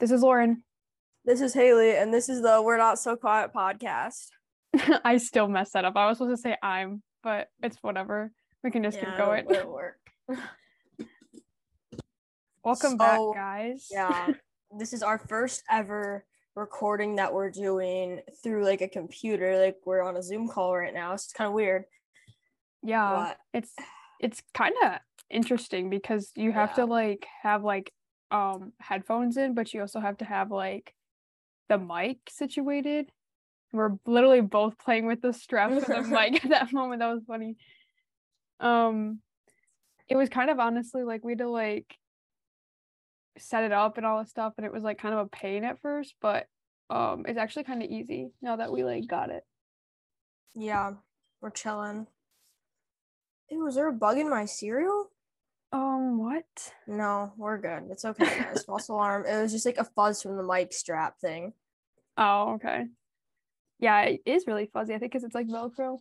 This is Lauren. This is Haley, and this is the We're Not So Quiet podcast. I still messed that up. I was supposed to say I'm, but it's whatever. We can just keep going. It'll work. Welcome back, guys. yeah, this is our first ever recording that we're doing through like a computer. Like we're on a Zoom call right now. It's kind of weird. yeah. But It's it's kind of interesting because you have to like have like um headphones in, but you also have to have like the mic situated. We're literally both playing with the strap for the mic at that moment. That was funny. Um, it was kind of honestly like we had to like set it up and all this stuff, and it was like kind of a pain at first, but um, it's actually kind of easy now that we like got it. yeah, we're chilling. Ew, was there a bug in my cereal? Um, what? No, we're good. It's okay, guys. False alarm. It was just like a fuzz from the mic strap thing. Oh, okay. Yeah, it is really fuzzy. I think because it's like Velcro.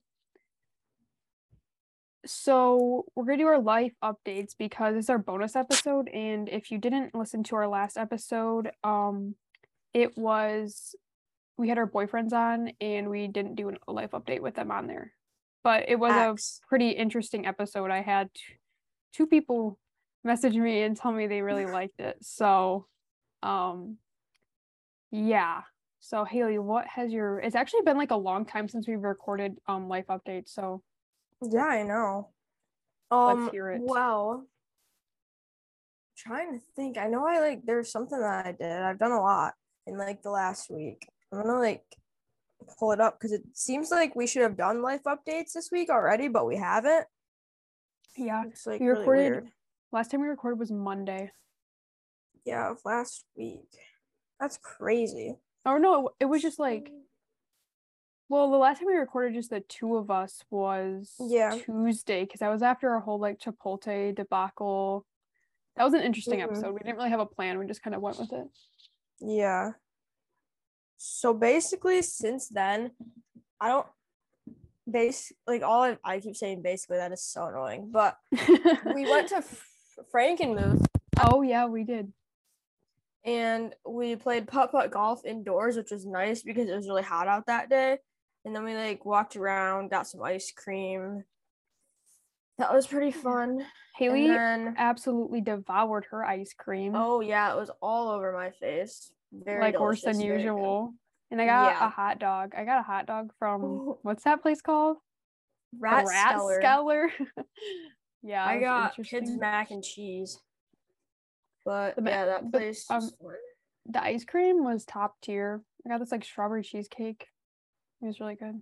So we're gonna do our life updates because it's our bonus episode. And if you didn't listen to our last episode, um, it was we had our boyfriends on and we didn't do a life update with them on there. But it was Facts. a pretty interesting episode. I had t- two people message me and tell me they really liked it. So, um, yeah. So Haley, what has your? It's actually been like a long time since we've recorded um life updates. So Yeah, I know. Um, hear it. well, trying to think. I know I like there's something that I did. I've done a lot in like the last week. I'm gonna like pull it up because it seems like we should have done life updates this week already, but we haven't. Yeah, It's like we really recorded- weird. last time we recorded was Monday. Yeah, of last week. That's crazy. Or no, it, was just like well, the last time we recorded just the two of us was Yeah. Tuesday because that was after our whole like Chipotle debacle. That was an interesting Mhm. episode. We didn't really have a plan. We just kind of went with it. Yeah. So basically, since then, I don't base like all I, I keep saying basically that is so annoying. But we went to F- Frankenmuth oh yeah, we did. and we played putt putt golf indoors, which was nice because it was really hot out that day. And then we like walked around, got some ice cream. That was pretty fun. Haley then, absolutely devoured her ice cream. oh yeah, it was all over my face. Very like worse than delicious, very good. usual. And I got Yeah. a hot dog. I got a hot dog from Ooh. what's that place called? The Rat, Skeller. Skeller. yeah, I got kids mac and cheese. But The yeah, that but, place. um. The ice cream was top tier. I got this like strawberry cheesecake. It was really good.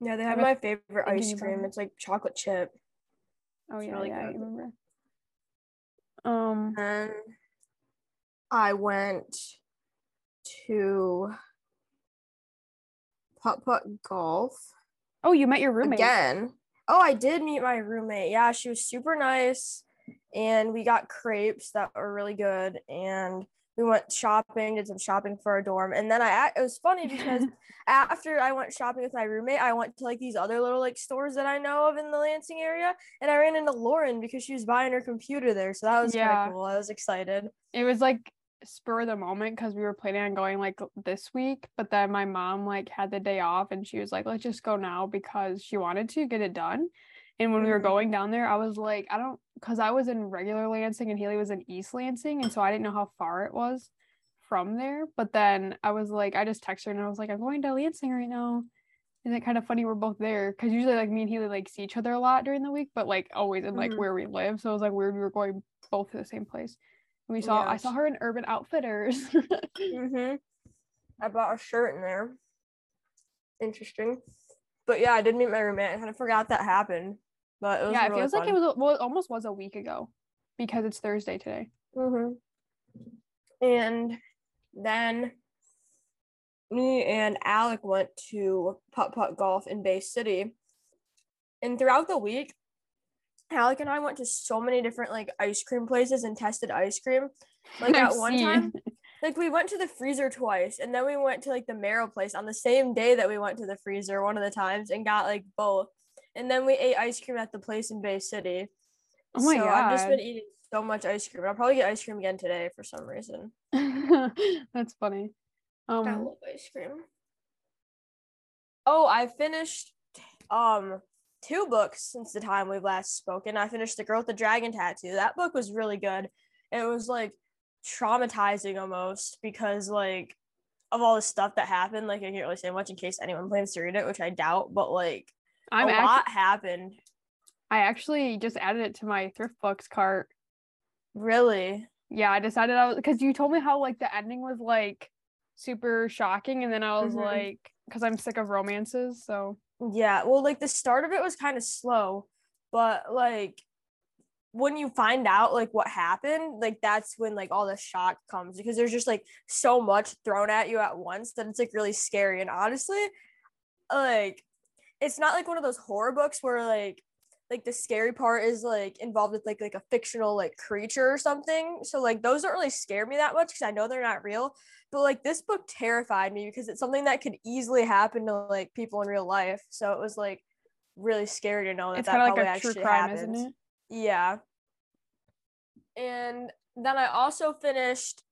yeah, they had my favorite ice cream. it. It's like chocolate chip. Oh It's yeah, really yeah, I remember. Um, And I went to putt putt golf oh, you met your roommate. again. Oh, I did meet my roommate. Yeah, she was super nice, and we got crepes that were really good. And we went shopping, did some shopping for our dorm, and then I. It was funny because after I went shopping with my roommate, I went to like these other little like stores that I know of in the Lansing area, and I ran into Lauren because she was buying her computer there. So that was kind Yeah. of cool. I was excited. it was like spur of the moment because we were planning on going like this week, but then my mom like had the day off and she was like, let's just go now because she wanted to get it done. And when we were Mhm. going down there, I was like, I don't, because I was in regular Lansing and Haley was in East Lansing. And so I didn't know how far it was from there. But then I was like, I just texted her and I was like, I'm going to Lansing right now. Isn't it kind of funny we're both there? Because usually like me and Haley like see each other a lot during the week, but like always in like Mhm. where we live. So it was like weird we were going both to the same place. We saw I saw her in Urban Outfitters. Mm-hmm. I bought a shirt in there. Interesting. But yeah, I did meet my roommate. I kind of forgot that happened. But it was yeah, it really feels like it was well, it almost was a week ago because it's Thursday today. Mm-hmm. And then me and Alec went to putt putt golf in Bay City. And throughout the week, Alec and I went to so many different like ice cream places and tested ice cream. Like I've at one seen. time, like we went to the freezer twice, and then we went to like the marrow place on the same day that we went to the freezer one of the times and got like both. And then we ate ice cream at the place in Bay City. Oh my so I've just been eating so much ice cream. I'll probably get ice cream again today for some reason. That's funny. I Um, love ice cream. Oh, I finished um two books since the time we've last spoken. I finished The Girl with the Dragon Tattoo. That book was really good. It was like traumatizing almost because like of all the stuff that happened. Like I can't really say much in case anyone plans to read it, which I doubt, but like I'm a actually, lot happened. I actually just added it to my ThriftBooks cart. Really. Yeah, I decided I was because you told me how like the ending was like super shocking, and then I was Mhm. like, because I'm sick of romances, so Yeah, well, like the start of it was kind of slow, but like when you find out like what happened, like that's when like all the shock comes because there's just like so much thrown at you at once that it's like really scary. And honestly, like it's not like one of those horror books where like like the scary part is like involved with like like a fictional like creature or something. So like those don't really scare me that much because I know they're not real. But like this book terrified me because it's something that could easily happen to like people in real life. So it was like really scary to know that it's that probably like a true actually crime, happened. isn't it? Yeah. And then I also finished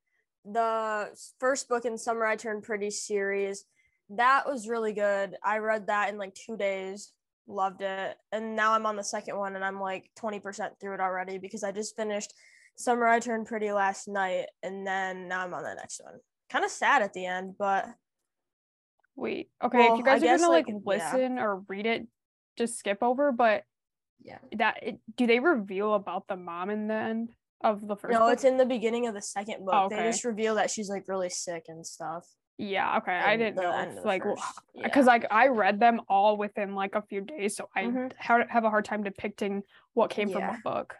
the first book in Summer I Turned Pretty series. That was really good. I read that in like two days, loved it. And now I'm on the second one and I'm like 20% through it already because I just finished Summer I Turned Pretty last night and then now I'm on the next one. Kind of sad at the end, but Wait, okay, Well, if you guys I are guess, gonna like, like, yeah. listen or read it, just skip over. But yeah. that it, do they reveal about the mom in the end of the first? No, book? it's in the beginning of the second book. Oh, They just reveal that she's like really sick and stuff. Yeah. Okay, I didn't know end if, of the like because Yeah. like I read them all within like a few days, so I Mhm. ha- have a hard time depicting what came from Yeah. what book.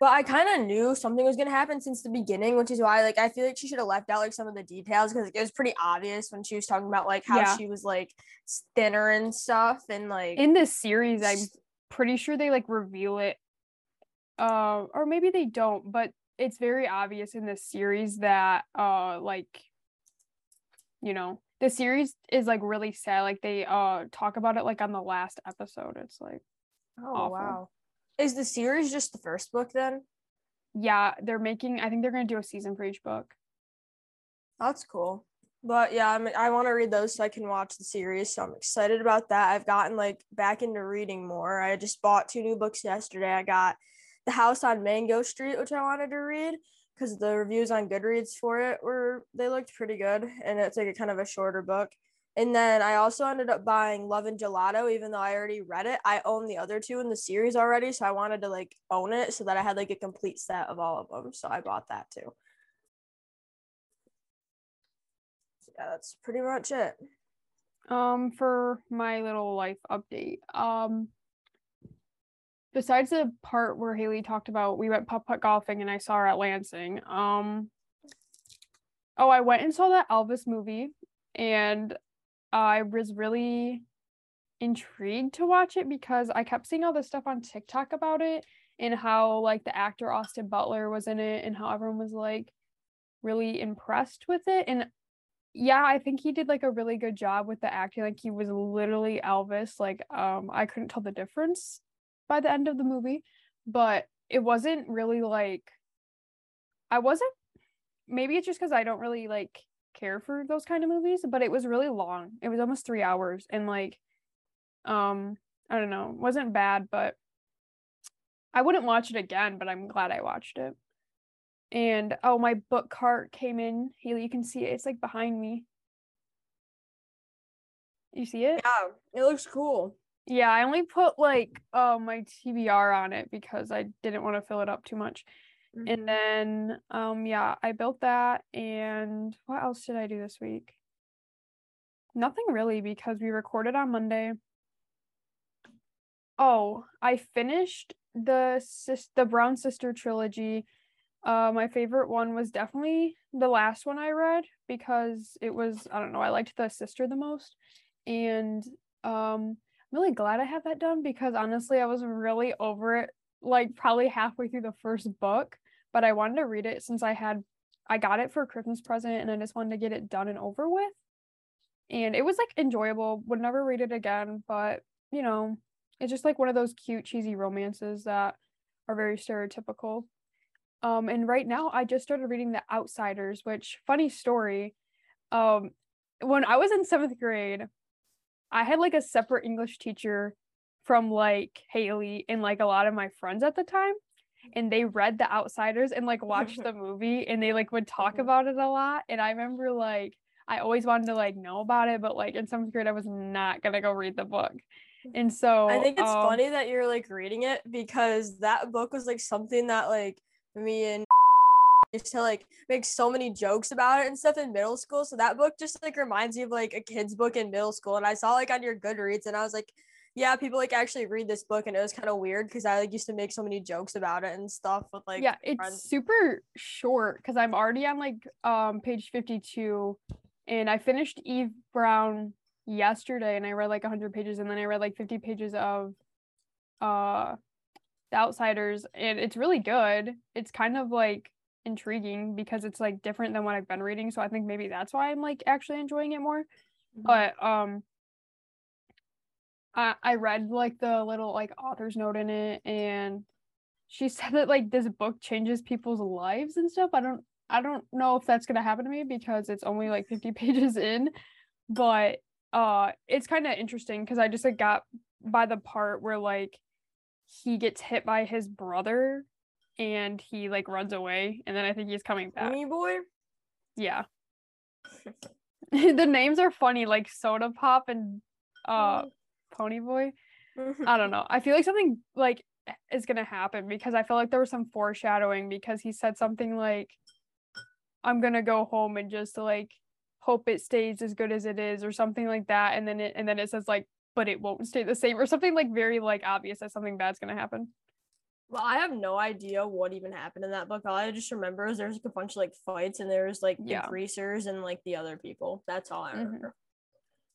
But I kind of knew something was gonna happen since the beginning, which is why like I feel like she should have left out like some of the details because it was pretty obvious when she was talking about like how Yeah. she was like thinner and stuff and like In this series, I'm pretty sure they like reveal it uh or maybe they don't but it's very obvious in this series that uh like you know the series is like really sad like they uh talk about it like on the last episode it's like oh awful. wow. Is the series just the first book then? yeah they're making i think they're going to do a season for each book That's cool. But yeah, I'm, I want to read those so I can watch the series. So I'm excited about that. I've gotten like back into reading more. I just bought two new books yesterday. I got The House on Mango Street, which I wanted to read because the reviews on Goodreads for it were they looked pretty good, and it's like a kind of a shorter book. And then I also ended up buying Love and Gelato, even though I already read it. I own the other two in the series already, so I wanted to like own it so that I had like a complete set of all of them. So I bought that too. Yeah, that's pretty much it. um for my little life update um besides the part where haley talked about we went putt putt golfing and i saw her at lansing um oh i went and saw that elvis movie and i was really intrigued to watch it because i kept seeing all this stuff on tiktok about it and how like the actor austin butler was in it and how everyone was like really impressed with it and yeah, I think he did like a really good job with the acting. Like he was literally Elvis. Like um I couldn't tell the difference by the end of the movie, but it wasn't really like I wasn't maybe it's just cuz I don't really like care for those kind of movies, but it was really long. It was almost 3 hours and like um I don't know, wasn't bad, but I wouldn't watch it again, but I'm glad I watched it. And oh, my book cart came in. Haley, you can see it. It's like behind me. You see it? Yeah, it looks cool. Yeah, I only put like uh, my TBR on it because I didn't want to fill it up too much. Mhm. And then um yeah, I built that and what else did I do this week? Nothing really because we recorded on Monday. Oh, I finished the sis- the Brown Sister trilogy. Uh, my favorite one was definitely the last one I read because it was I don't know I liked the sister the most, and um, really glad I had that done because honestly I was really over it like probably halfway through the first book, but I wanted to read it since I had I got it for Christmas present and I just wanted to get it done and over with, and it was like enjoyable. Would never read it again, but you know it's just like one of those cute cheesy romances that are very stereotypical Um, and right now I just started reading The Outsiders, which funny story. Um, when I was in seventh grade, I had like a separate English teacher from like Haley and like a lot of my friends at the time. And they read The Outsiders and like watched the movie and they like would talk Mhm. about it a lot. And I remember like I always wanted to like know about it, but like in seventh grade I was not gonna go read the book. And so I think it's um, funny that you're like reading it because that book was like something that like me and used to like make so many jokes about it and stuff in middle school. So that book just like reminds me of like a kid's book in middle school. And I saw like on your Goodreads and I was like, yeah, people like actually read this book and it was kind of weird because I like used to make so many jokes about it and stuff with like yeah it's friends. super short because i'm already on like um page 52 and i finished eve brown yesterday and i read like 100 pages and then i read like 50 pages of uh the outsiders and it's really good it's kind of like intriguing because it's like different than what i've been reading so i think maybe that's why i'm like actually enjoying it more Mhm. but um I I read like the little like author's note in it and she said that like this book changes people's lives and stuff. I don't I don't know if that's gonna happen to me because it's only like 50 pages in, but uh it's kind of interesting because I just like got by the part where like he gets hit by his brother and he like runs away and then I think he's coming back. Ponyboy. Yeah. the names are funny, like Sodapop and uh Ponyboy. I don't know. I feel like something like is gonna happen because I feel like there was some foreshadowing because he said something like, "I'm gonna go home and just like hope it stays as good as it is" or something like that, and then it and then it says like, "But it won't stay the same" or something like very like obvious that something bad's gonna happen. Well, I have no idea what even happened in that book. All I just remember is there's like a bunch of like fights and there's like the Yeah. greasers and like the other people. That's all I Mhm. remember.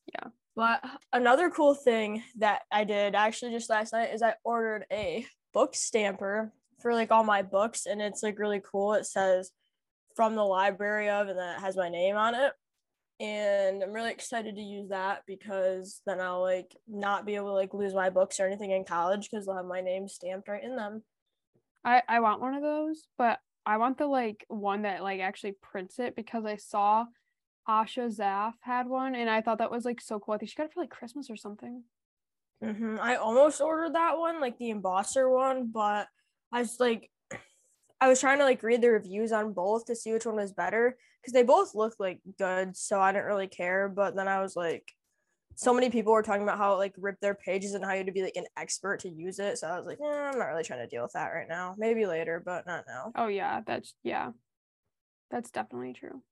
Yeah. But another cool thing that I did actually just last night is I ordered a book stamper for like all my books and it's like really cool. It says from the library of and then it has my name on it. And I'm really excited to use that because then I'll like not be able to like lose my books or anything in college because they'll have my name stamped right in them. I I want one of those, but I want the like one that like actually prints it because I saw Asha Zaff had one and I thought that was like so cool. I think she got it for like Christmas or something. hmm I almost ordered that one, like the embosser one, but I was like, I was trying to like read the reviews on both to see which one was better because they both looked like good, so I didn't really care. But then I was like, so many people were talking about how it, like ripped their pages and how you had to be like an expert to use it. So I was like, eh, I'm not really trying to deal with that right now. Maybe later, but not now. Oh yeah, that's yeah. That's definitely true.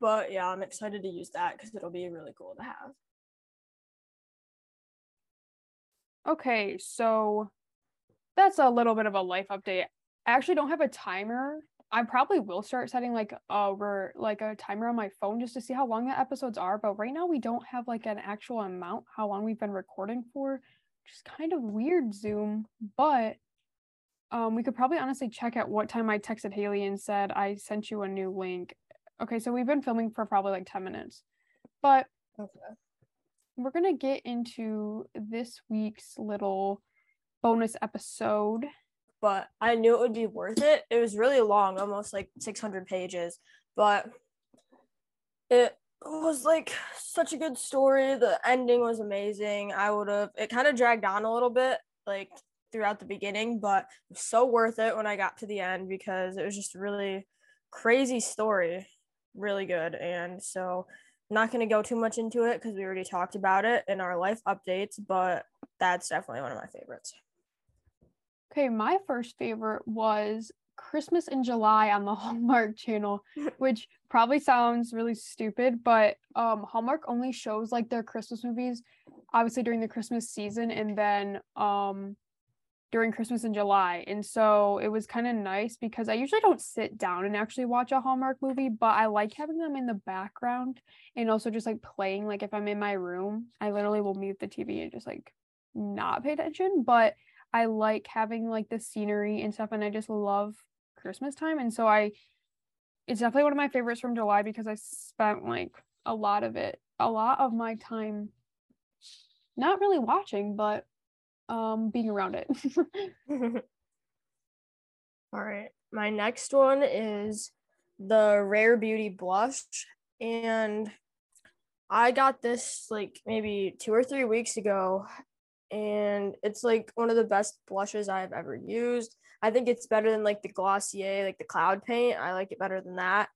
But yeah, I'm excited to use that because it'll be really cool to have. Okay, so that's a little bit of a life update. I actually don't have a timer. I probably will start setting like over like a timer on my phone just to see how long the episodes are, but right now we don't have like an actual amount how long we've been recording for, which is kind of weird Zoom, but um we could probably honestly check at what time I texted Haley and said I sent you a new link. Okay, so we've been filming for probably like 10 minutes. But Okay. we're gonna get into this week's little bonus episode. but I knew it would be worth it. It was really long, almost like 600 pages, but it was like such a good story. The ending was amazing. I would have, it kind of dragged on a little bit, like throughout the beginning, but so worth it when I got to the end because it was just a really crazy story, really good. And so, I'm not going to go too much into it because we already talked about it in our life updates, but that's definitely one of my favorites. Okay, my first favorite was Christmas in July on the Hallmark channel, which probably sounds really stupid, but um Hallmark only shows like their Christmas movies obviously during the Christmas season and then um during Christmas in July. And so it was kind of nice because I usually don't sit down and actually watch a Hallmark movie, but I like having them in the background and also just like playing like if I'm in my room, I literally will mute the TV and just like not pay attention, but I like having like the scenery and stuff, and I just love Christmas time. And so I, it's definitely one of my favorites from July because I spent like a lot of it, a lot of my time, not really watching, but um being around it. All right. My next one is the Rare Beauty blush. And I got this like maybe two or three weeks ago. And it's like one of the best blushes I've ever used. I think it's better than like the Glossier, like the cloud paint. I like it better than that.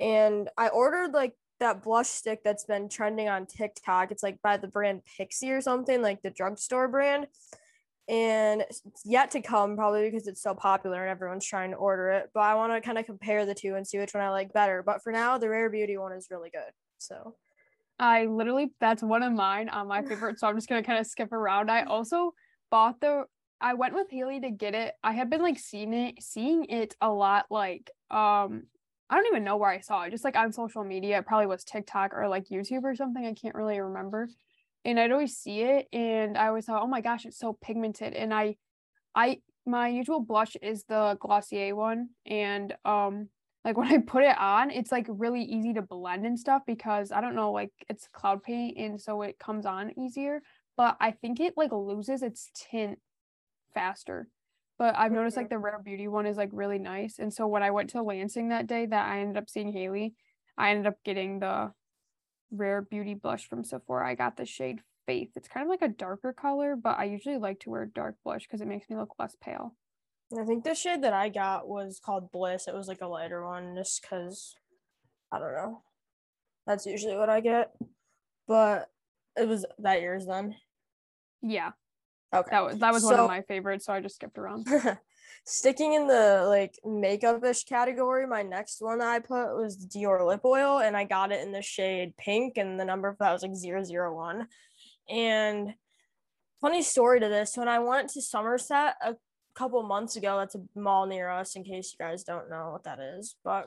And I ordered like that blush stick that's been trending on TikTok. It's like by the brand Pixi or something, like the drugstore brand. And it's yet to come, probably because it's so popular and everyone's trying to order it. But I want to kind of compare the two and see which one I like better. But for now, the Rare Beauty one is really good. So I literally that's one of mine on my favorite. So I'm just gonna kind of skip around. I also bought the I went with Haley to get it. I had been like seeing it seeing it a lot like um I don't even know where I saw it. Just like on social media, it probably was TikTok or like YouTube or something. I can't really remember. And I'd always see it and I always thought, oh my gosh, it's so pigmented. And I I my usual blush is the Glossier one. And um like when I put it on, it's like really easy to blend and stuff because I don't know, like it's cloud paint and so it comes on easier. But I think it like loses its tint faster. But I've noticed like the Rare Beauty one is like really nice. And so when I went to Lansing that day that I ended up seeing Haley, I ended up getting the Rare Beauty blush from Sephora. I got the shade Faith. It's kind of like a darker color, but I usually like to wear dark blush because it makes me look less pale. I think the shade that I got was called Bliss. It was like a lighter one just because I don't know. That's usually what I get. But it was that year's then. Yeah. Okay. That was that was so, one of my favorites, so I just skipped around. sticking in the like makeup-ish category, my next one that I put was Dior lip oil, and I got it in the shade pink, and the number for that was like 001. And funny story to this, when I went to Somerset a couple months ago, that's a mall near us, in case you guys don't know what that is, but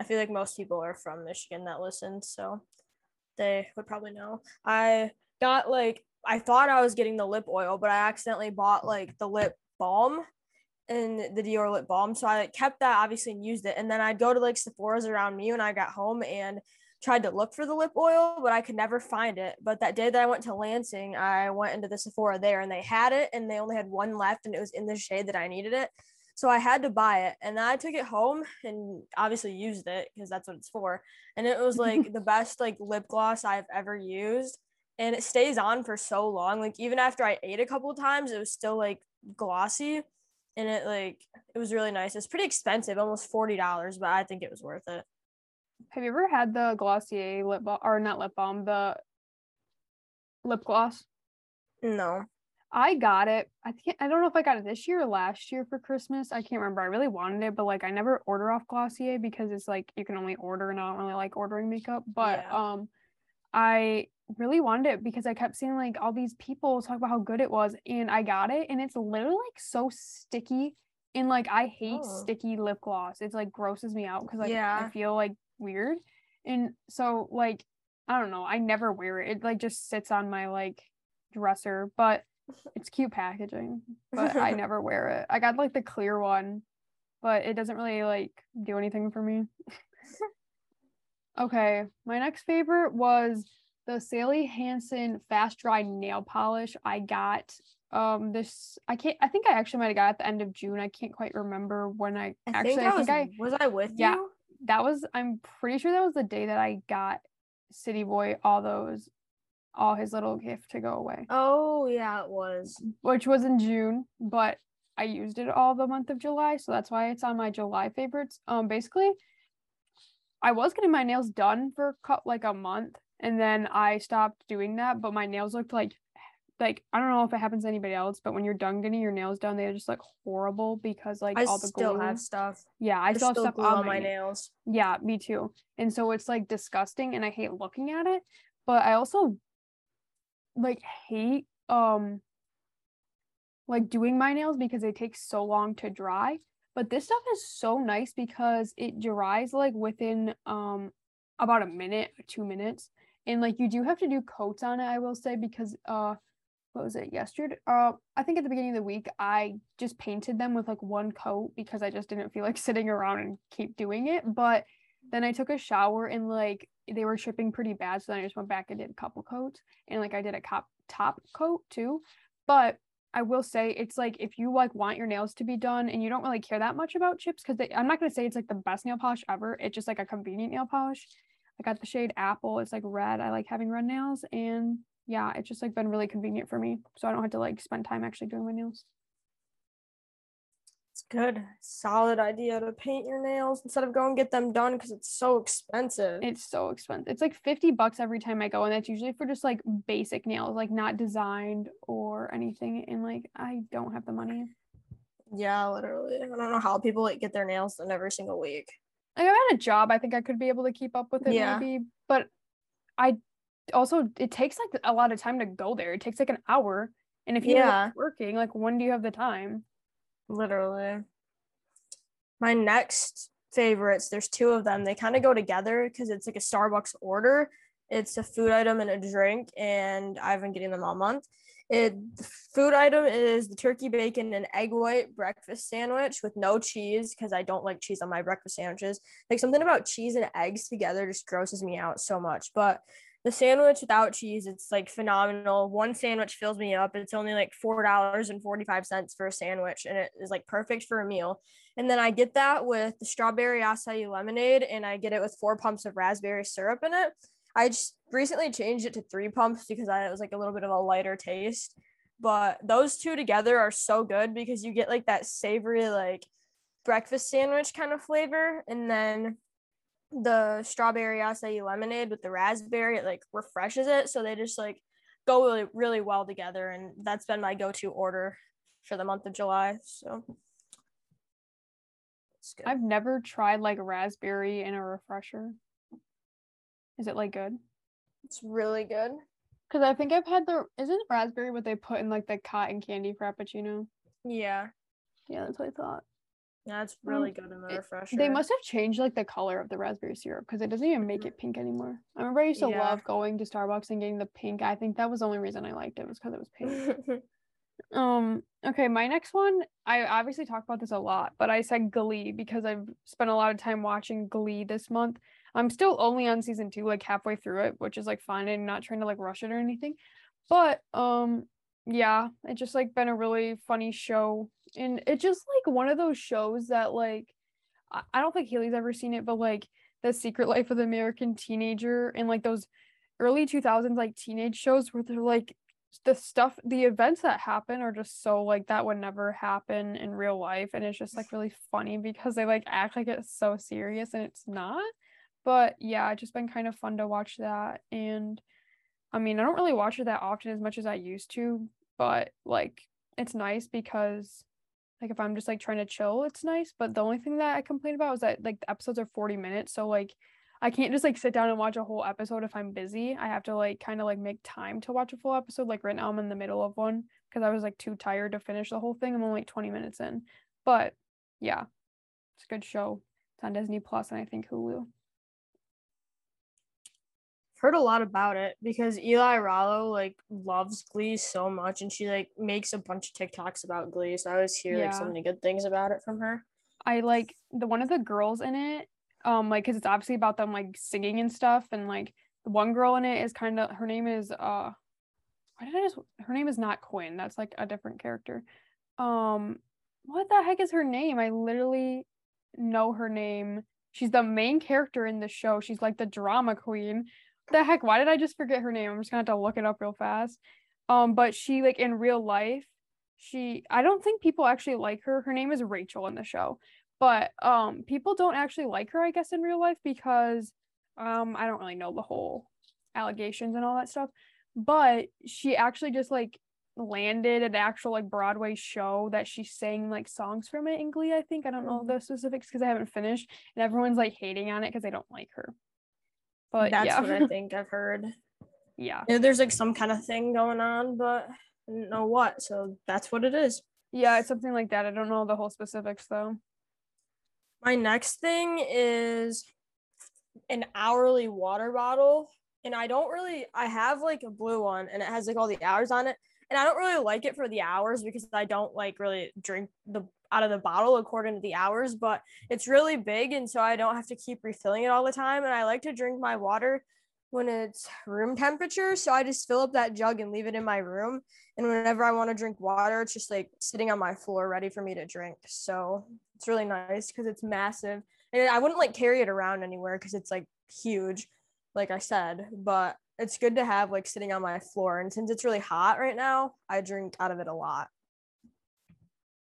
I feel like most people are from Michigan that listen, so they would probably know. I got like I thought I was getting the lip oil, but I accidentally bought like the lip balm and the Dior lip balm. So I kept that obviously and used it. And then I'd go to like Sephora's around me when I got home and tried to look for the lip oil, but I could never find it. But that day that I went to Lansing, I went into the Sephora there and they had it and they only had one left and it was in the shade that I needed it. So I had to buy it and then I took it home and obviously used it because that's what it's for. And it was like the best like lip gloss I've ever used and it stays on for so long. Like even after I ate a couple times, it was still like glossy, and it like it was really nice. It's pretty expensive, almost forty dollars, but I think it was worth it. Have you ever had the Glossier lip balm or not lip balm, the lip gloss? No. I got it. I think I don't know if I got it this year or last year for Christmas. I can't remember. I really wanted it, but like I never order off Glossier because it's like you can only order and I don't really like ordering makeup. But yeah. um I really wanted it because I kept seeing like all these people talk about how good it was and I got it and it's literally like so sticky and like I hate oh. sticky lip gloss. It's like grosses me out because like yeah. I feel like weird. And so like I don't know, I never wear it. It like just sits on my like dresser, but it's cute packaging, but I never wear it. I got like the clear one, but it doesn't really like do anything for me. okay, my next favorite was the Sally Hansen fast dry nail polish I got um this I can't I think I actually might have got at the end of June. I can't quite remember when I, I actually think I, I was, I was I with yeah, you? That was I'm pretty sure that was the day that I got City Boy all those all his little gift to go away. Oh yeah, it was. Which was in June, but I used it all the month of July, so that's why it's on my July favorites. Um basically I was getting my nails done for like a month and then I stopped doing that, but my nails looked like like I don't know if it happens to anybody else, but when you're done getting your nails done, they just like horrible because like I all the still glue. have stuff. Yeah, I still have stuff on, my, my nails. Yeah, me too. And so it's like disgusting, and I hate looking at it. But I also like hate um like doing my nails because they take so long to dry. But this stuff is so nice because it dries like within um about a minute, two minutes and like you do have to do coats on it i will say because uh what was it yesterday uh i think at the beginning of the week i just painted them with like one coat because i just didn't feel like sitting around and keep doing it but then i took a shower and like they were shipping pretty bad so then i just went back and did a couple coats and like i did a cop top coat too but I will say it's like if you like want your nails to be done and you don't really care that much about chips because I'm not gonna say it's like the best nail polish ever. It's just like a convenient nail polish. I got the shade apple. It's like red. I like having red nails and yeah, it's just like been really convenient for me. So I don't have to like spend time actually doing my nails. It's good. Solid idea to paint your nails instead of going and get them done because it's so expensive. It's so expensive. It's like 50 bucks every time I go, and that's usually for just like basic nails, like not designed or anything. And like I don't have the money. Yeah, literally. I don't know how people like get their nails done every single week. Like I had a job, I think I could be able to keep up with it Yeah. maybe. But I also it takes like a lot of time to go there. It takes like an hour. And if you're Yeah. working, like when do you have the time? Literally. My next favorites, there's two of them. They kind of go together because it's like a Starbucks order. It's a food item and a drink, and I've been getting them all month. It the food item is the turkey bacon and egg white breakfast sandwich with no cheese because I don't like cheese on my breakfast sandwiches. Like something about cheese and eggs together just grosses me out so much. But the sandwich without cheese, it's like phenomenal. One sandwich fills me up. It's only like four dollars and forty five cents for a sandwich, and it is like perfect for a meal. And then I get that with the strawberry acai lemonade, and I get it with four pumps of raspberry syrup in it. I just recently changed it to three pumps because I, it was like a little bit of a lighter taste. But those two together are so good because you get like that savory like breakfast sandwich kind of flavor, and then the strawberry acai lemonade with the raspberry it like refreshes it so they just like go really really well together and that's been my go-to order for the month of july so it's good. I've never tried like raspberry in a refresher. Is it like good? it's really good Because I think I've had the isn't raspberry what they put in like the cotton candy frappuccino? yeah Yeah, that's what I thought. Yeah it's really good in the it- refresher They must have changed like the color of the raspberry syrup because it doesn't even make Mhm. it pink anymore. I remember I used to Yeah. love going to Starbucks and getting the pink. I think that was the only reason I liked it was because it was pink. Um, okay, my next one, I obviously talk about this a lot, but I said Glee because I've spent a lot of time watching Glee this month. I'm still only on season two, like halfway through it, which is like fine and not trying to like rush it or anything. But um yeah, it's just like been a really funny show. And it's just like one of those shows that like I, don't think Haley's ever seen it, but like the secret life of the American teenager and like those early 2000s like teenage shows where they're like the stuff the events that happen are just so like that would never happen in real life and it's just like really funny because they like act like it's so serious and it's not. But yeah it's just been kind of fun to watch that and i mean i don't really watch it that often as much as i used to but like it's nice because like if i'm just like trying to chill it's nice but the only thing that i complain about is that like the episodes are 40 minutes so like I can't just like sit down and watch a whole episode if I'm busy. I have to like kind of like make time to watch a full episode. Like right now I'm in the middle of one because I was like too tired to finish the whole thing. I'm only like 20 minutes in. But yeah, it's a good show. It's on Disney Plus and I think Hulu. Heard a lot about it because Eli Rallo like loves Glee so much and she like makes a bunch of TikToks about Glee. So I always hear like so many good things about it from her. I like the one of the girls in it, um, like because it's obviously about them like singing and stuff, and like the one girl in it is kind of her name is uh, why did I just her name is not Quinn. That's like a different character. Um, what the heck is her name? I literally know her name. She's the main character in the show. She's like the drama queen. The heck? Why did I just forget her name? I'm just gonna have to look it up real fast. Um, but she like in real life, she I don't think people actually like her. Her name is Rachel in the show but um people don't actually like her i guess in real life because um i don't really know the whole allegations and all that stuff but she actually just like landed an actual like broadway show that she sang like songs from it in glee i think i don't know the specifics because i haven't finished and everyone's like hating on it because they don't like her but That's yeah what I think I've heard. yeah Yeah, there's like some kind of thing going on, but I don't know what. So that's what it is. yeah it's something like that i don't know the whole specifics though My next thing is an hourly water bottle. And I don't really, I have like a blue one and it has like all the hours on it. And I don't really like it for the hours because I don't like really drink the out of the bottle according to the hours, but it's really big. And so I don't have to keep refilling it all the time. And I like to drink my water when it's room temperature. So I just fill up that jug and leave it in my room. And whenever I want to drink water, it's just like sitting on my floor ready for me to drink. So it's really nice because it's massive. And I wouldn't like carry it around anywhere because it's like huge, like I said. But it's good to have like sitting on my floor. And since it's really hot right now, I drink out of it a lot.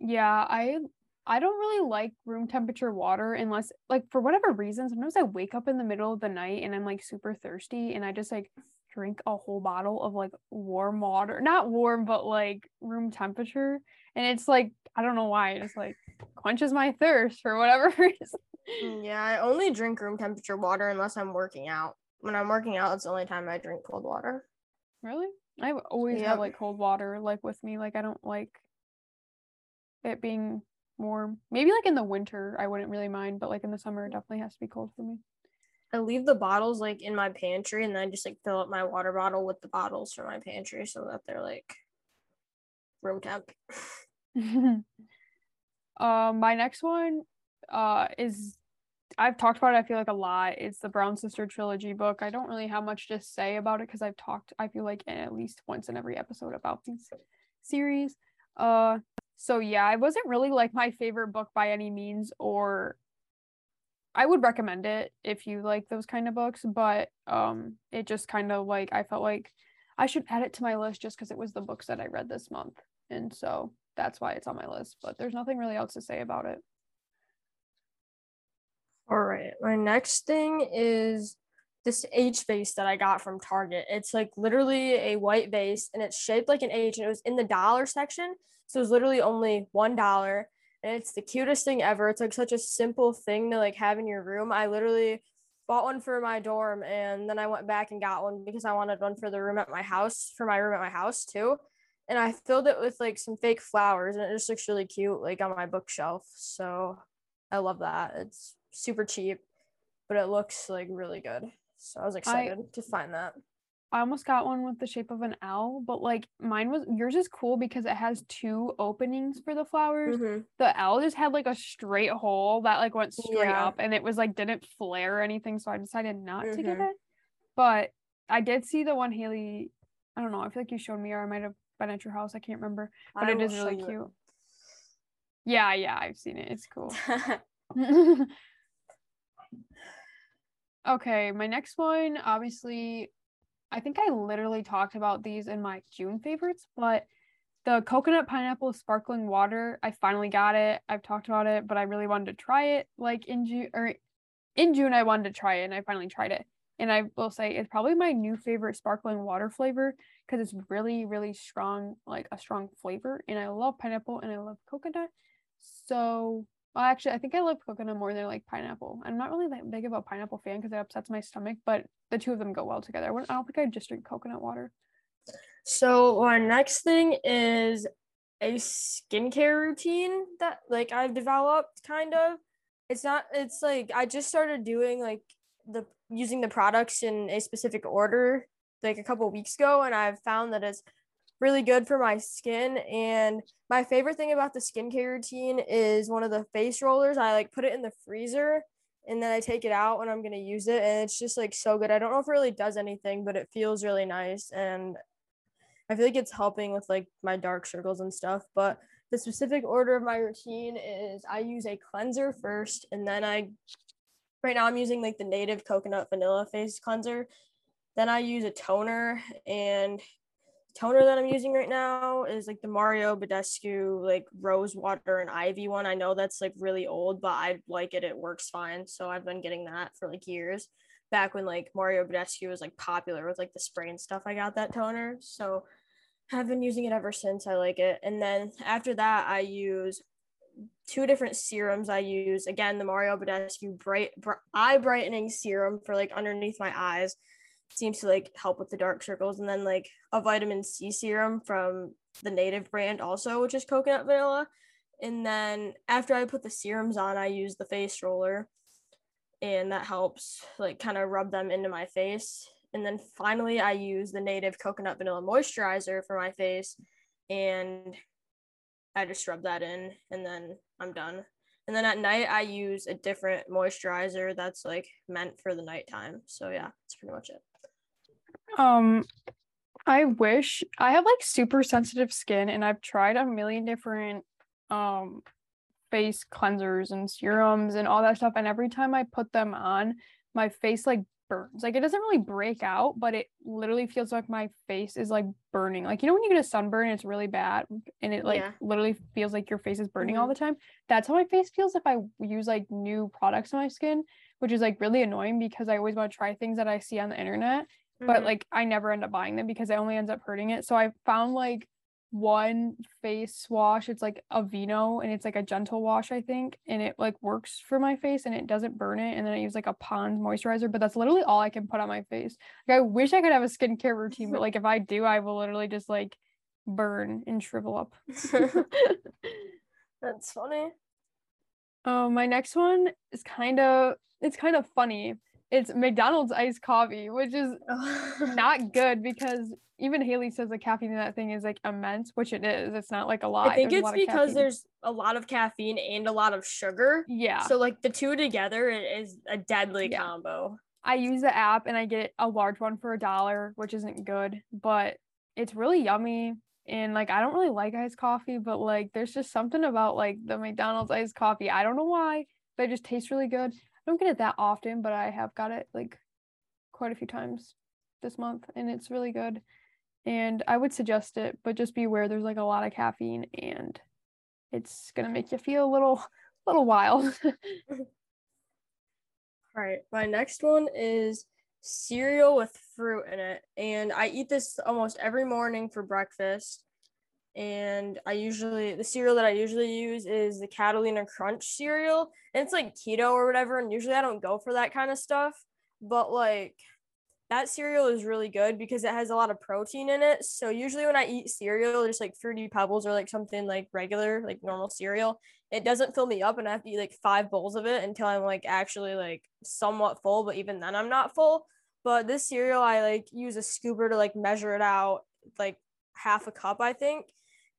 Yeah, I I don't really like room temperature water unless like for whatever reason, sometimes I wake up in the middle of the night and I'm like super thirsty and I just like drink a whole bottle of like warm water. Not warm, but like room temperature. And it's like I don't know why, it just like quenches my thirst for whatever reason. Mm, yeah, I only drink room temperature water unless I'm working out. When I'm working out, it's the only time I drink cold water. Really? I always yep. have like cold water like with me. Like I don't like it being warm. Maybe like in the winter, I wouldn't really mind, but like in the summer, it definitely has to be cold for me. I leave the bottles like in my pantry and then I just like fill up my water bottle with the bottles from my pantry so that they're like room temp. um, my next one uh is I've talked about it, I feel like a lot. It's the Brown Sister trilogy book. I don't really have much to say about it because I've talked, I feel like, at least once in every episode about these series. Uh so yeah, it wasn't really like my favorite book by any means, or I would recommend it if you like those kind of books, but um it just kind of like I felt like I should add it to my list just because it was the books that I read this month. And so that's why it's on my list. But there's nothing really else to say about it. All right. My next thing is this H vase that I got from Target. It's like literally a white vase and it's shaped like an H and it was in the dollar section. So it was literally only one dollar. And it's the cutest thing ever. It's like such a simple thing to like have in your room. I literally bought one for my dorm and then I went back and got one because I wanted one for the room at my house, for my room at my house too. And I filled it with like some fake flowers and it just looks really cute like on my bookshelf. So I love that. It's super cheap, but it looks like really good. So I was excited I, to find that. I almost got one with the shape of an owl, but like mine was yours is cool because it has two openings for the flowers. Mm-hmm. The owl just had like a straight hole that like went straight yeah. up and it was like didn't flare or anything, so I decided not mm-hmm. to get mm-hmm. it. But I did see the one Haley. I don't know. I feel like you showed me, or I might have been at your house. I can't remember, but I it is really cute. It. Yeah, yeah, I've seen it. It's cool. okay, my next one, obviously, I think I literally talked about these in my June favorites, but the coconut pineapple sparkling water, I finally got it. I've talked about it, but I really wanted to try it like in June or in June I wanted to try it and I finally tried it. And I will say it's probably my new favorite sparkling water flavor because it's really, really strong, like a strong flavor. And I love pineapple and I love coconut. So well, actually, I think I love coconut more than like pineapple. I'm not really that big of a pineapple fan because it upsets my stomach, but the two of them go well together. I don't think I'd just drink coconut water. So our next thing is a skincare routine that like I've developed kind of. It's not it's like I just started doing like the using the products in a specific order like a couple weeks ago and I've found that it's really good for my skin. And my favorite thing about the skincare routine is one of the face rollers. I like put it in the freezer and then I take it out when I'm gonna use it, and it's just like so good. I don't know if it really does anything, but it feels really nice, and I feel like it's helping with like my dark circles and stuff. But the specific order of my routine is I use a cleanser first, and then I right now I'm using like the native coconut vanilla face cleanser. Then I use a toner and toner that I'm using right now is like the Mario Badescu like rose water and ivy one. I know that's like really old, but I like it. It works fine. So I've been getting that for like years. Back when like Mario Badescu was like popular with like the spray and stuff, I got that toner. So I've been using it ever since. I like it. And then after that, I use two different serums. I use again the Mario Badescu bright, bright eye brightening serum for like underneath my eyes seems to like help with the dark circles and then like a vitamin c serum from the native brand also which is coconut vanilla. And then after i put the serums on i use the face roller and that helps like kind of rub them into my face. And then finally i use the native coconut vanilla moisturizer for my face and i just rub that in and then i'm done. And then at night i use a different moisturizer that's like meant for the nighttime. So yeah that's pretty much it Um, I wish I have like super sensitive skin, and I've tried a million different um face cleansers and serums and all that stuff. And every time I put them on, my face like burns. Like it doesn't really break out, but it literally feels like my face is like burning. Like you know when you get a sunburn, it's really bad, and it like Yeah. literally feels like your face is burning Mhm. all the time. That's how my face feels if I use like new products on my skin, which is like really annoying because I always want to try things that I see on the internet but Mhm. like I never end up buying them because it only ends up hurting it. So I found like one face wash. It's like Aveeno and it's like a gentle wash, I think, and it like works for my face and it doesn't burn it. And then I use like a Pond's moisturizer, but that's literally all I can put on my face. Like I wish I could have a skincare routine, but like if I do, I will literally just like burn and shrivel up. That's funny. Um, my next one is kind of it's kind of funny. It's McDonald's iced coffee, which is not good because even Haley says the caffeine in that thing is like immense, which it is. It's not like a lot. I think There's it's because there's a lot of caffeine and a lot of sugar. yeah. So like the two together is a deadly Yeah. combo. I use the app and I get a large one for a dollar, which isn't good, but it's really yummy. And like I don't really like iced coffee, but like there's just something about like the McDonald's iced coffee. I don't know why, but it just tastes really good. I don't get it that often, but I have got it like quite a few times this month and it's really good. And I would suggest it, but just be aware there's like a lot of caffeine and it's gonna make you feel a little little wild. All right, my next one is cereal with fruit in it, and I eat this almost every morning for breakfast. And I usually the cereal that I usually use is the Catalina Crunch cereal, and it's like keto or whatever. And usually I don't go for that kind of stuff, but like that cereal is really good because it has a lot of protein in it. So usually when I eat cereal, just like fruity pebbles or like something like regular, like normal cereal, it doesn't fill me up and I have to eat like five bowls of it until I'm like actually like somewhat full, but even then I'm not full. But this cereal I like use a scooper to like measure it out, like half a cup, I think.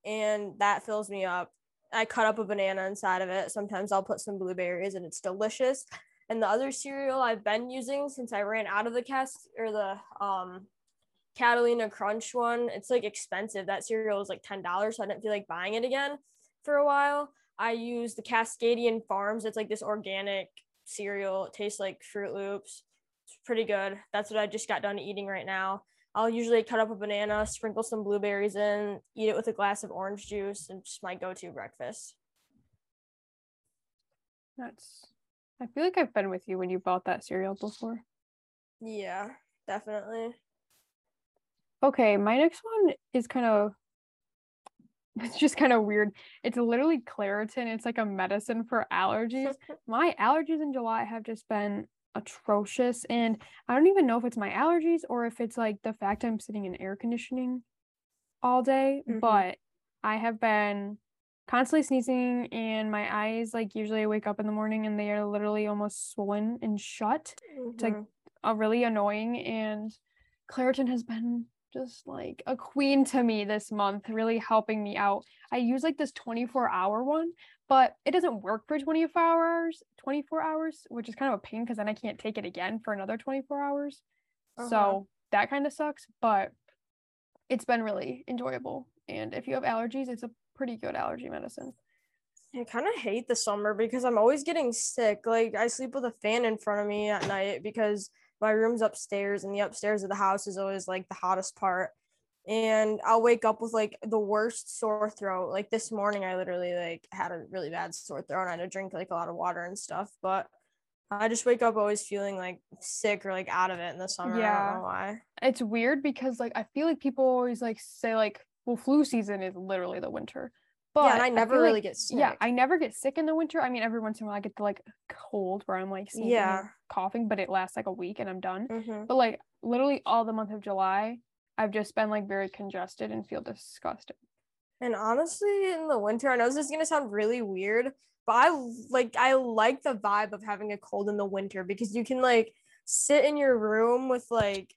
And that fills me up. I cut up a banana inside of it. Sometimes I'll put some blueberries and it's delicious. And the other cereal I've been using since I ran out of the cast or the um Catalina Crunch one, it's like expensive. That cereal was like ten dollars, so I didn't feel like buying it again for a while. I use the Cascadian Farms. It's like this organic cereal. It tastes like Froot Loops. It's pretty good. That's what I just got done eating right now. I'll usually cut up a banana, sprinkle some blueberries in, eat it with a glass of orange juice, and just my go-to breakfast. That's I feel like I've been with you when you bought that cereal before. Yeah, definitely. Okay, my next one is kind of it's just kind of weird. It's literally Claritin. It's like a medicine for allergies. My allergies in July have just been atrocious and I don't even know if it's my allergies or if it's like the fact I'm sitting in air conditioning all day, Mhm. but I have been constantly sneezing and my eyes like usually I wake up in the morning and they are literally almost swollen and shut It's like, Mhm. uh, really annoying and Claritin has been just like a queen to me this month, really helping me out. I use like this 24 hour one, but it doesn't work for 24 hours, 24 hours, which is kind of a pain because then I can't take it again for another 24 hours. Uh-huh. So that kind of sucks, but it's been really enjoyable. And if you have allergies, it's a pretty good allergy medicine. I kind of hate the summer because I'm always getting sick. Like I sleep with a fan in front of me at night because my room's upstairs and the upstairs of the house is always like the hottest part. And I'll wake up with like the worst sore throat. Like this morning I literally like had a really bad sore throat and I had to drink like a lot of water and stuff, but I just wake up always feeling like sick or like out of it in the summer. I Yeah. don't know why. It's weird because like I feel like people always like say like, well, flu season is literally the winter. But yeah, and I never feel really like- get sick. Yeah, I never get sick in the winter. I mean, every once in a while I get the like cold where I'm like sneezing Yeah. coughing, but it lasts like a week and I'm done. Mhm. But like literally all the month of July, I've just been like very congested and feel disgusted. And honestly, in the winter, I know this is gonna sound really weird, but I like I like the vibe of having a cold in the winter because you can like sit in your room with like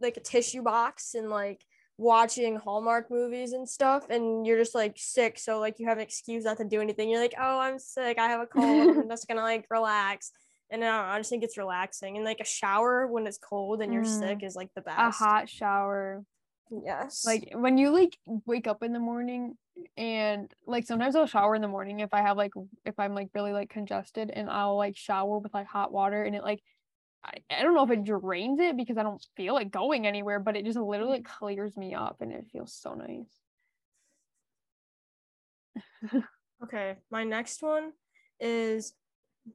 like a tissue box and like watching Hallmark movies and stuff, and you're just like sick, so like you have an excuse not to do anything. You're like, oh, I'm sick, I have a cold, I'm just gonna like relax. And I, don't know, I just think it's relaxing. And like a shower when it's cold and you're Mm. sick is like the best. A hot shower. Yes. Like when you like wake up in the morning and like sometimes I'll shower in the morning if I have like if I'm like really like congested and I'll like shower with like hot water and it like I, I don't know if it drains it because I don't feel like going anywhere, but it just literally mm. clears me up and it feels so nice. Okay, my next one is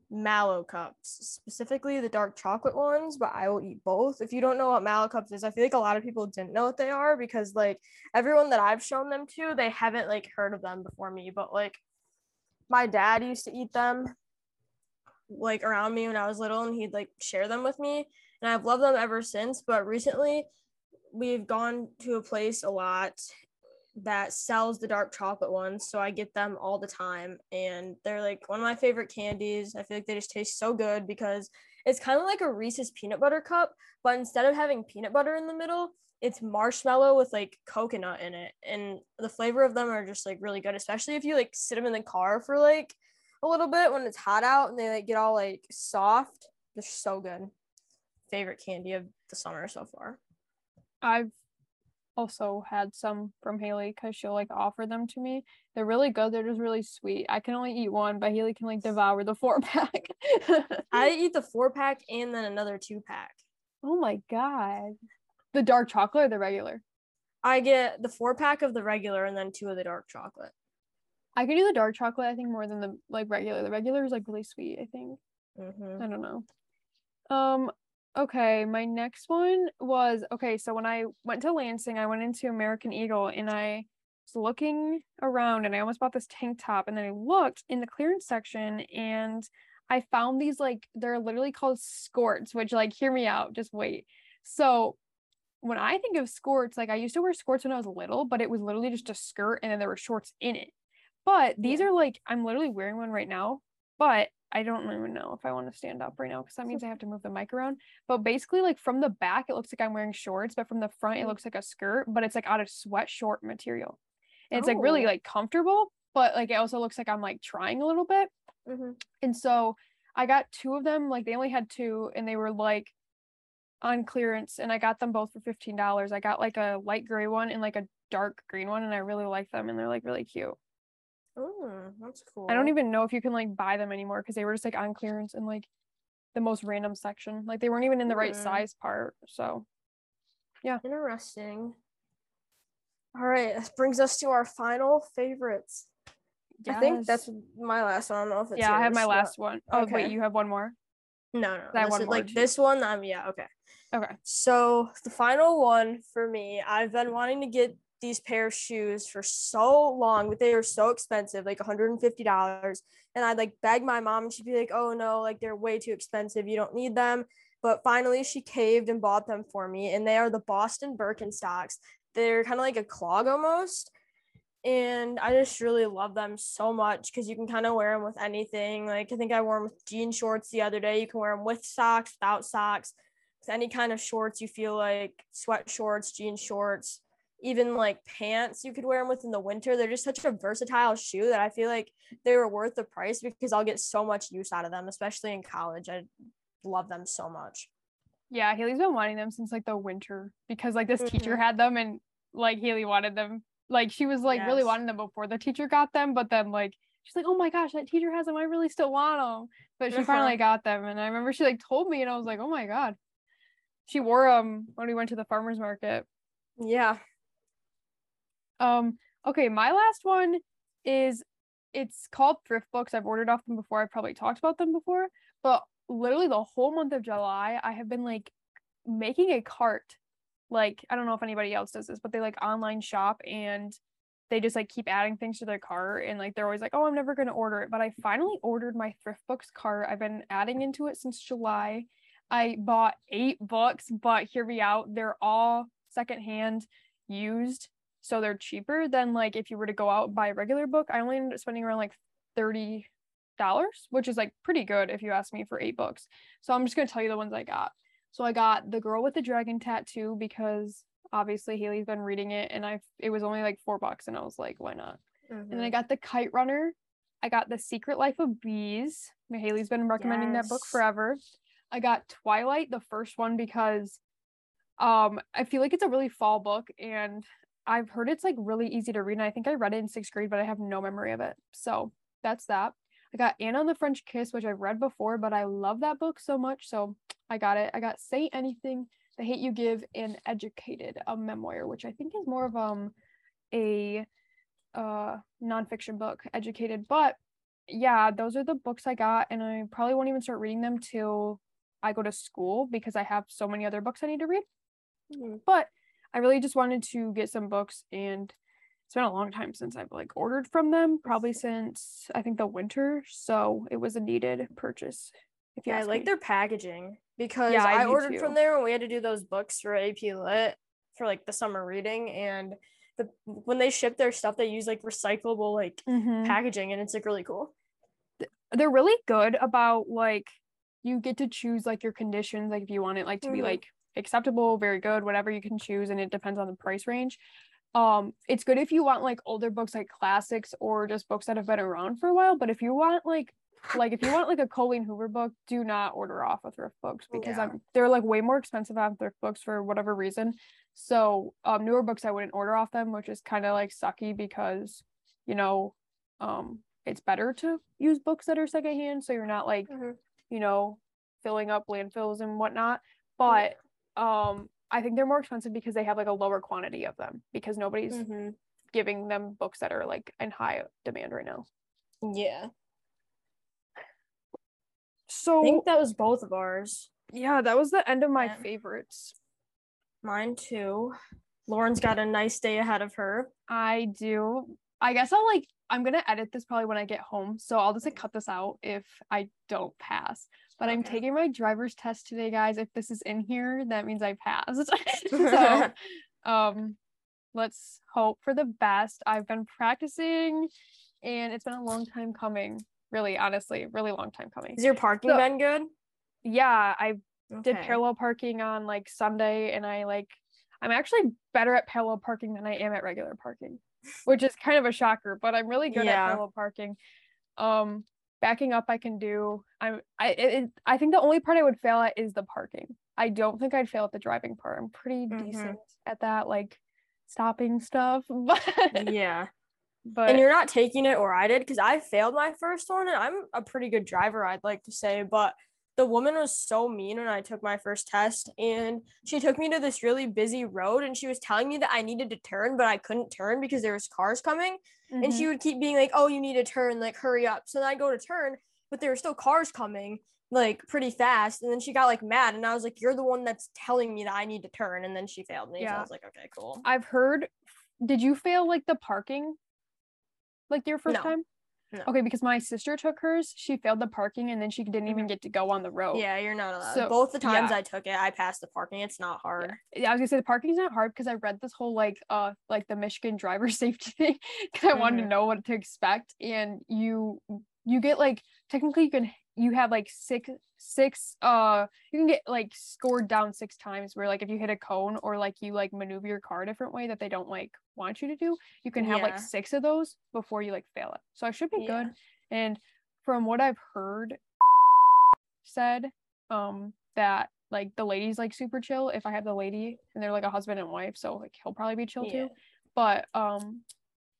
Mallo Cups, specifically the dark chocolate ones, but I will eat both. If you don't know what Mallo Cups is, I feel like a lot of people didn't know what they are because like everyone that I've shown them to, they haven't like heard of them before me, but like my dad used to eat them like around me when I was little and he'd like share them with me and I've loved them ever since, but recently we've gone to a place a lot that sells the dark chocolate ones. So I get them all the time. And they're like one of my favorite candies. I feel like they just taste so good because it's kind of like a Reese's peanut butter cup, but instead of having peanut butter in the middle, it's marshmallow with like coconut in it. And the flavor of them are just like really good, especially if you like sit them in the car for like a little bit when it's hot out and they like get all like soft. They're so good. Favorite candy of the summer so far. I've also had some from Haley because she'll like offer them to me. They're really good. They're just really sweet. I can only eat one, but Haley can like devour the four pack. I eat the four pack and then another two pack. oh my god. The dark chocolate or the regular? I get the four pack of the regular and then two of the dark chocolate. I could do the dark chocolate, I think, more than the like regular. The regular is like really sweet, I think. Mm-hmm. I don't know. Um, okay, my next one was okay, so when I went to Lansing, I went into American Eagle and I was looking around and I almost bought this tank top and then I looked in the clearance section and I found these like they're literally called skirts, which like hear me out, just wait. So when I think of skirts, like I used to wear skirts when I was little, but it was literally just a skirt and then there were shorts in it. But these Yeah. are like I'm literally wearing one right now, but I don't even know if I want to stand up right now because that means I have to move the mic around. But basically, like from the back, it looks like I'm wearing shorts, but from the front, it Mm. looks like a skirt, but it's like out of sweat short material. And it's like really Oh. like comfortable, but like it also looks like I'm like trying a little bit. Mm-hmm. And so I got two of them, like they only had two, and they were like on clearance, and I got them both for fifteen dollars. I got like a light gray one and like a dark green one, and I really like them, and they're like really cute. Oh, that's cool. I don't even know if you can like buy them anymore because they were just like on clearance in like the most random section. Like they weren't even in the right Hmm. size part. So yeah. Interesting. All right, this brings us to our final favorites. I think that's my last one. I don't know if it's yeah. I have my yours, but- last one. Oh okay. wait, you have one more. No, no, That one is- like too. this one. Um, yeah, okay. Okay. So the final one for me, I've been wanting to get these pair of shoes for so long, but they were so expensive, like $150. And I'd like beg my mom, and she'd be like, "Oh no, like they're way too expensive. You don't need them." But finally, she caved and bought them for me, and they are the Boston Birkenstocks. They're kind of like a clog almost, and I just really love them so much because you can kind of wear them with anything. Like I think I wore them with jean shorts the other day. You can wear them with socks, without socks with any kind of shorts you feel like sweat shorts jean shorts even like pants you could wear them with in the winter they're just such a versatile shoe that i feel like they were worth the price because i'll get so much use out of them especially in college i love them so much Yeah, Haley's been wanting them since like the winter because like this teacher Mhm. had them and like Haley wanted them. Like she was like really wanting them before the teacher got them, but then like she's like, oh my gosh, that teacher has them. I really still want them. But she Uh-huh. finally got them, and I remember she like told me, and I was like, oh my god. She wore them when we went to the farmers market. yeah Um, okay, my last one is it's called ThriftBooks. I've ordered off them before. I've probably talked about them before, but literally the whole month of July, I have been like making a cart. Like, I don't know if anybody else does this, but they like online shop and they just like keep adding things to their cart and like they're always like, oh, I'm never gonna order it. But I finally ordered my ThriftBooks cart. I've been adding into it since July. I bought eight books, but hear me out. They're all secondhand used so they're cheaper than like if you were to go out and buy a regular book i only ended up spending around like 30 dollars which is like pretty good if you ask me for eight books. So i'm just going to tell you the ones i got. So i got the girl with the dragon tattoo because obviously haley's been reading it and i it was only like four bucks and i was like why not? And then i got the kite runner. I got the secret life of bees. Haley's been recommending that book forever. I got Twilight, the first one, because um I feel like it's a really fall book and I've heard it's like really easy to read. And I think I read it in sixth grade, but I have no memory of it. So that's that. I got Anna and the French Kiss, which I've read before, but I love that book so much. So I got it. I got Say Anything, The Hate You Give, and Educated, a memoir, which I think is more of um a uh nonfiction book, Educated. But yeah, those are the books I got, and I probably won't even start reading them till I go to school because I have so many other books I need to read. Mhm. But I really just wanted to get some books and it's been a long time since I've like ordered from them, probably since I think the winter. So it was a needed purchase. If you Yeah, I like me. their packaging because Yeah, I I, ordered too. from there and we had to do those books for AP Lit for like the summer reading and the when they ship their stuff they use like recyclable like Mhm. packaging and it's like really cool. They're really good about like you get to choose like your conditions, like if you want it like to be Mhm. like acceptable, very good, whatever you can choose, and it depends on the price range. Um, it's good if you want like older books like classics or just books that have been around for a while. But if you want like like if you want like a Colleen Hoover book, do not order off of ThriftBooks because Yeah. I'm they're like way more expensive on ThriftBooks for whatever reason. So um newer books I wouldn't order off them, which is kind of like sucky because you know um it's better to use books that are secondhand so you're not like Mhm. you know filling up landfills and whatnot. But um I think they're more expensive because they have like a lower quantity of them because nobody's Mhm. giving them books that are like in high demand right now. Yeah. So I think that was both of ours. yeah, that was the end of my Yeah. favorites. Mine too. Lauren's got a nice day ahead of her. I do. I guess I'll like I'm gonna edit this probably when I get home, so I'll just like cut this out if I don't pass. But I'm taking my driver's test today, guys. If this is in here, that means I passed. so um let's hope for the best. I've been practicing and it's been a long time coming. Really, honestly, really long time coming. Is your parking So- been good? Yeah, I did parallel parking on like Sunday and I like I'm actually better at parallel parking than I am at regular parking, which is kind of a shocker, but I'm really good Yeah. at parallel parking. Um backing up I can do. I'm I it, I think the only part I would fail at is the parking. I don't think I'd fail at the driving part. I'm pretty Mhm. decent at that like stopping stuff, but Yeah. but and you're not taking it or I did because I failed my first one and I'm a pretty good driver, I'd like to say, but the woman was so mean when I took my first test and she took me to this really busy road and she was telling me that I needed to turn, but I couldn't turn because there was cars coming. And Mhm. she would keep being like, Oh, you need to turn, like hurry up. So then I go to turn, but there were still cars coming like pretty fast. And then she got like mad and I was like, You're the one that's telling me that I need to turn. And then she failed me. So Yeah. I was like, Okay, cool. I've heard did you fail like the parking like your first No. time? No. Okay, because my sister took hers, she failed the parking and then she didn't even get to go on the road. Mm-hmm. Yeah, you're not allowed. So, Both the times yeah. I took it, I passed the parking. It's not hard. Yeah, I was gonna say the parking's not hard because I read this whole like uh like the Michigan driver safety thing because I wanted to Mhm. know what to expect and you you get like technically you can you have like six six uh you can get like scored down six times where like if you hit a cone or like you like maneuver your car a different way that they don't like want you to do you can have like six of those before you like fail it. So I should be Yeah. good. And from what I've heard said um that like the lady's like super chill if I have the lady and they're like a husband and wife so like he'll probably be chill Yeah. too. But um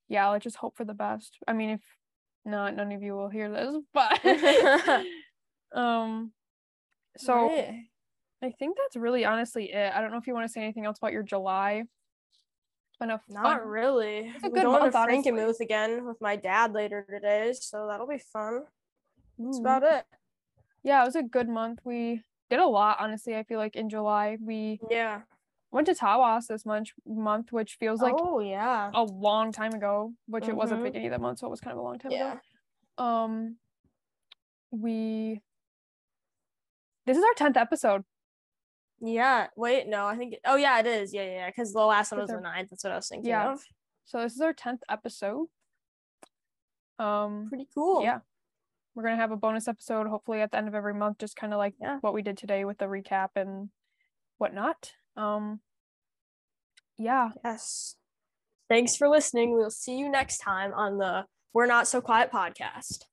yeah let's just hope for the best. I mean if not none of you will hear this but um so Right. I think that's really honestly it I don't know if you want to say anything else about your July a not fun- really. It's a We're good going month, to. Frankenmuth again with my dad later today, so that'll be fun. That's Ooh. about it. yeah it was a good month we did a lot honestly I feel like in July we Yeah. Went to Tawas this month month which feels like oh yeah. a long time ago, which it was at the beginning of the month, so it was kind of a long time Yeah. ago. Um, we. This is our tenth episode. Yeah. Wait, no, I think. Oh yeah, it is. Yeah, yeah. Because the last one was our- the ninth. That's what I was thinking Yeah. of. So this is our tenth episode. Um, Pretty cool. yeah, we're gonna have a bonus episode hopefully at the end of every month, just kind of like Yeah. what we did today with the recap and whatnot. Um, yeah, Yes. Thanks for listening. We'll see you next time on the We're Not So Quiet podcast.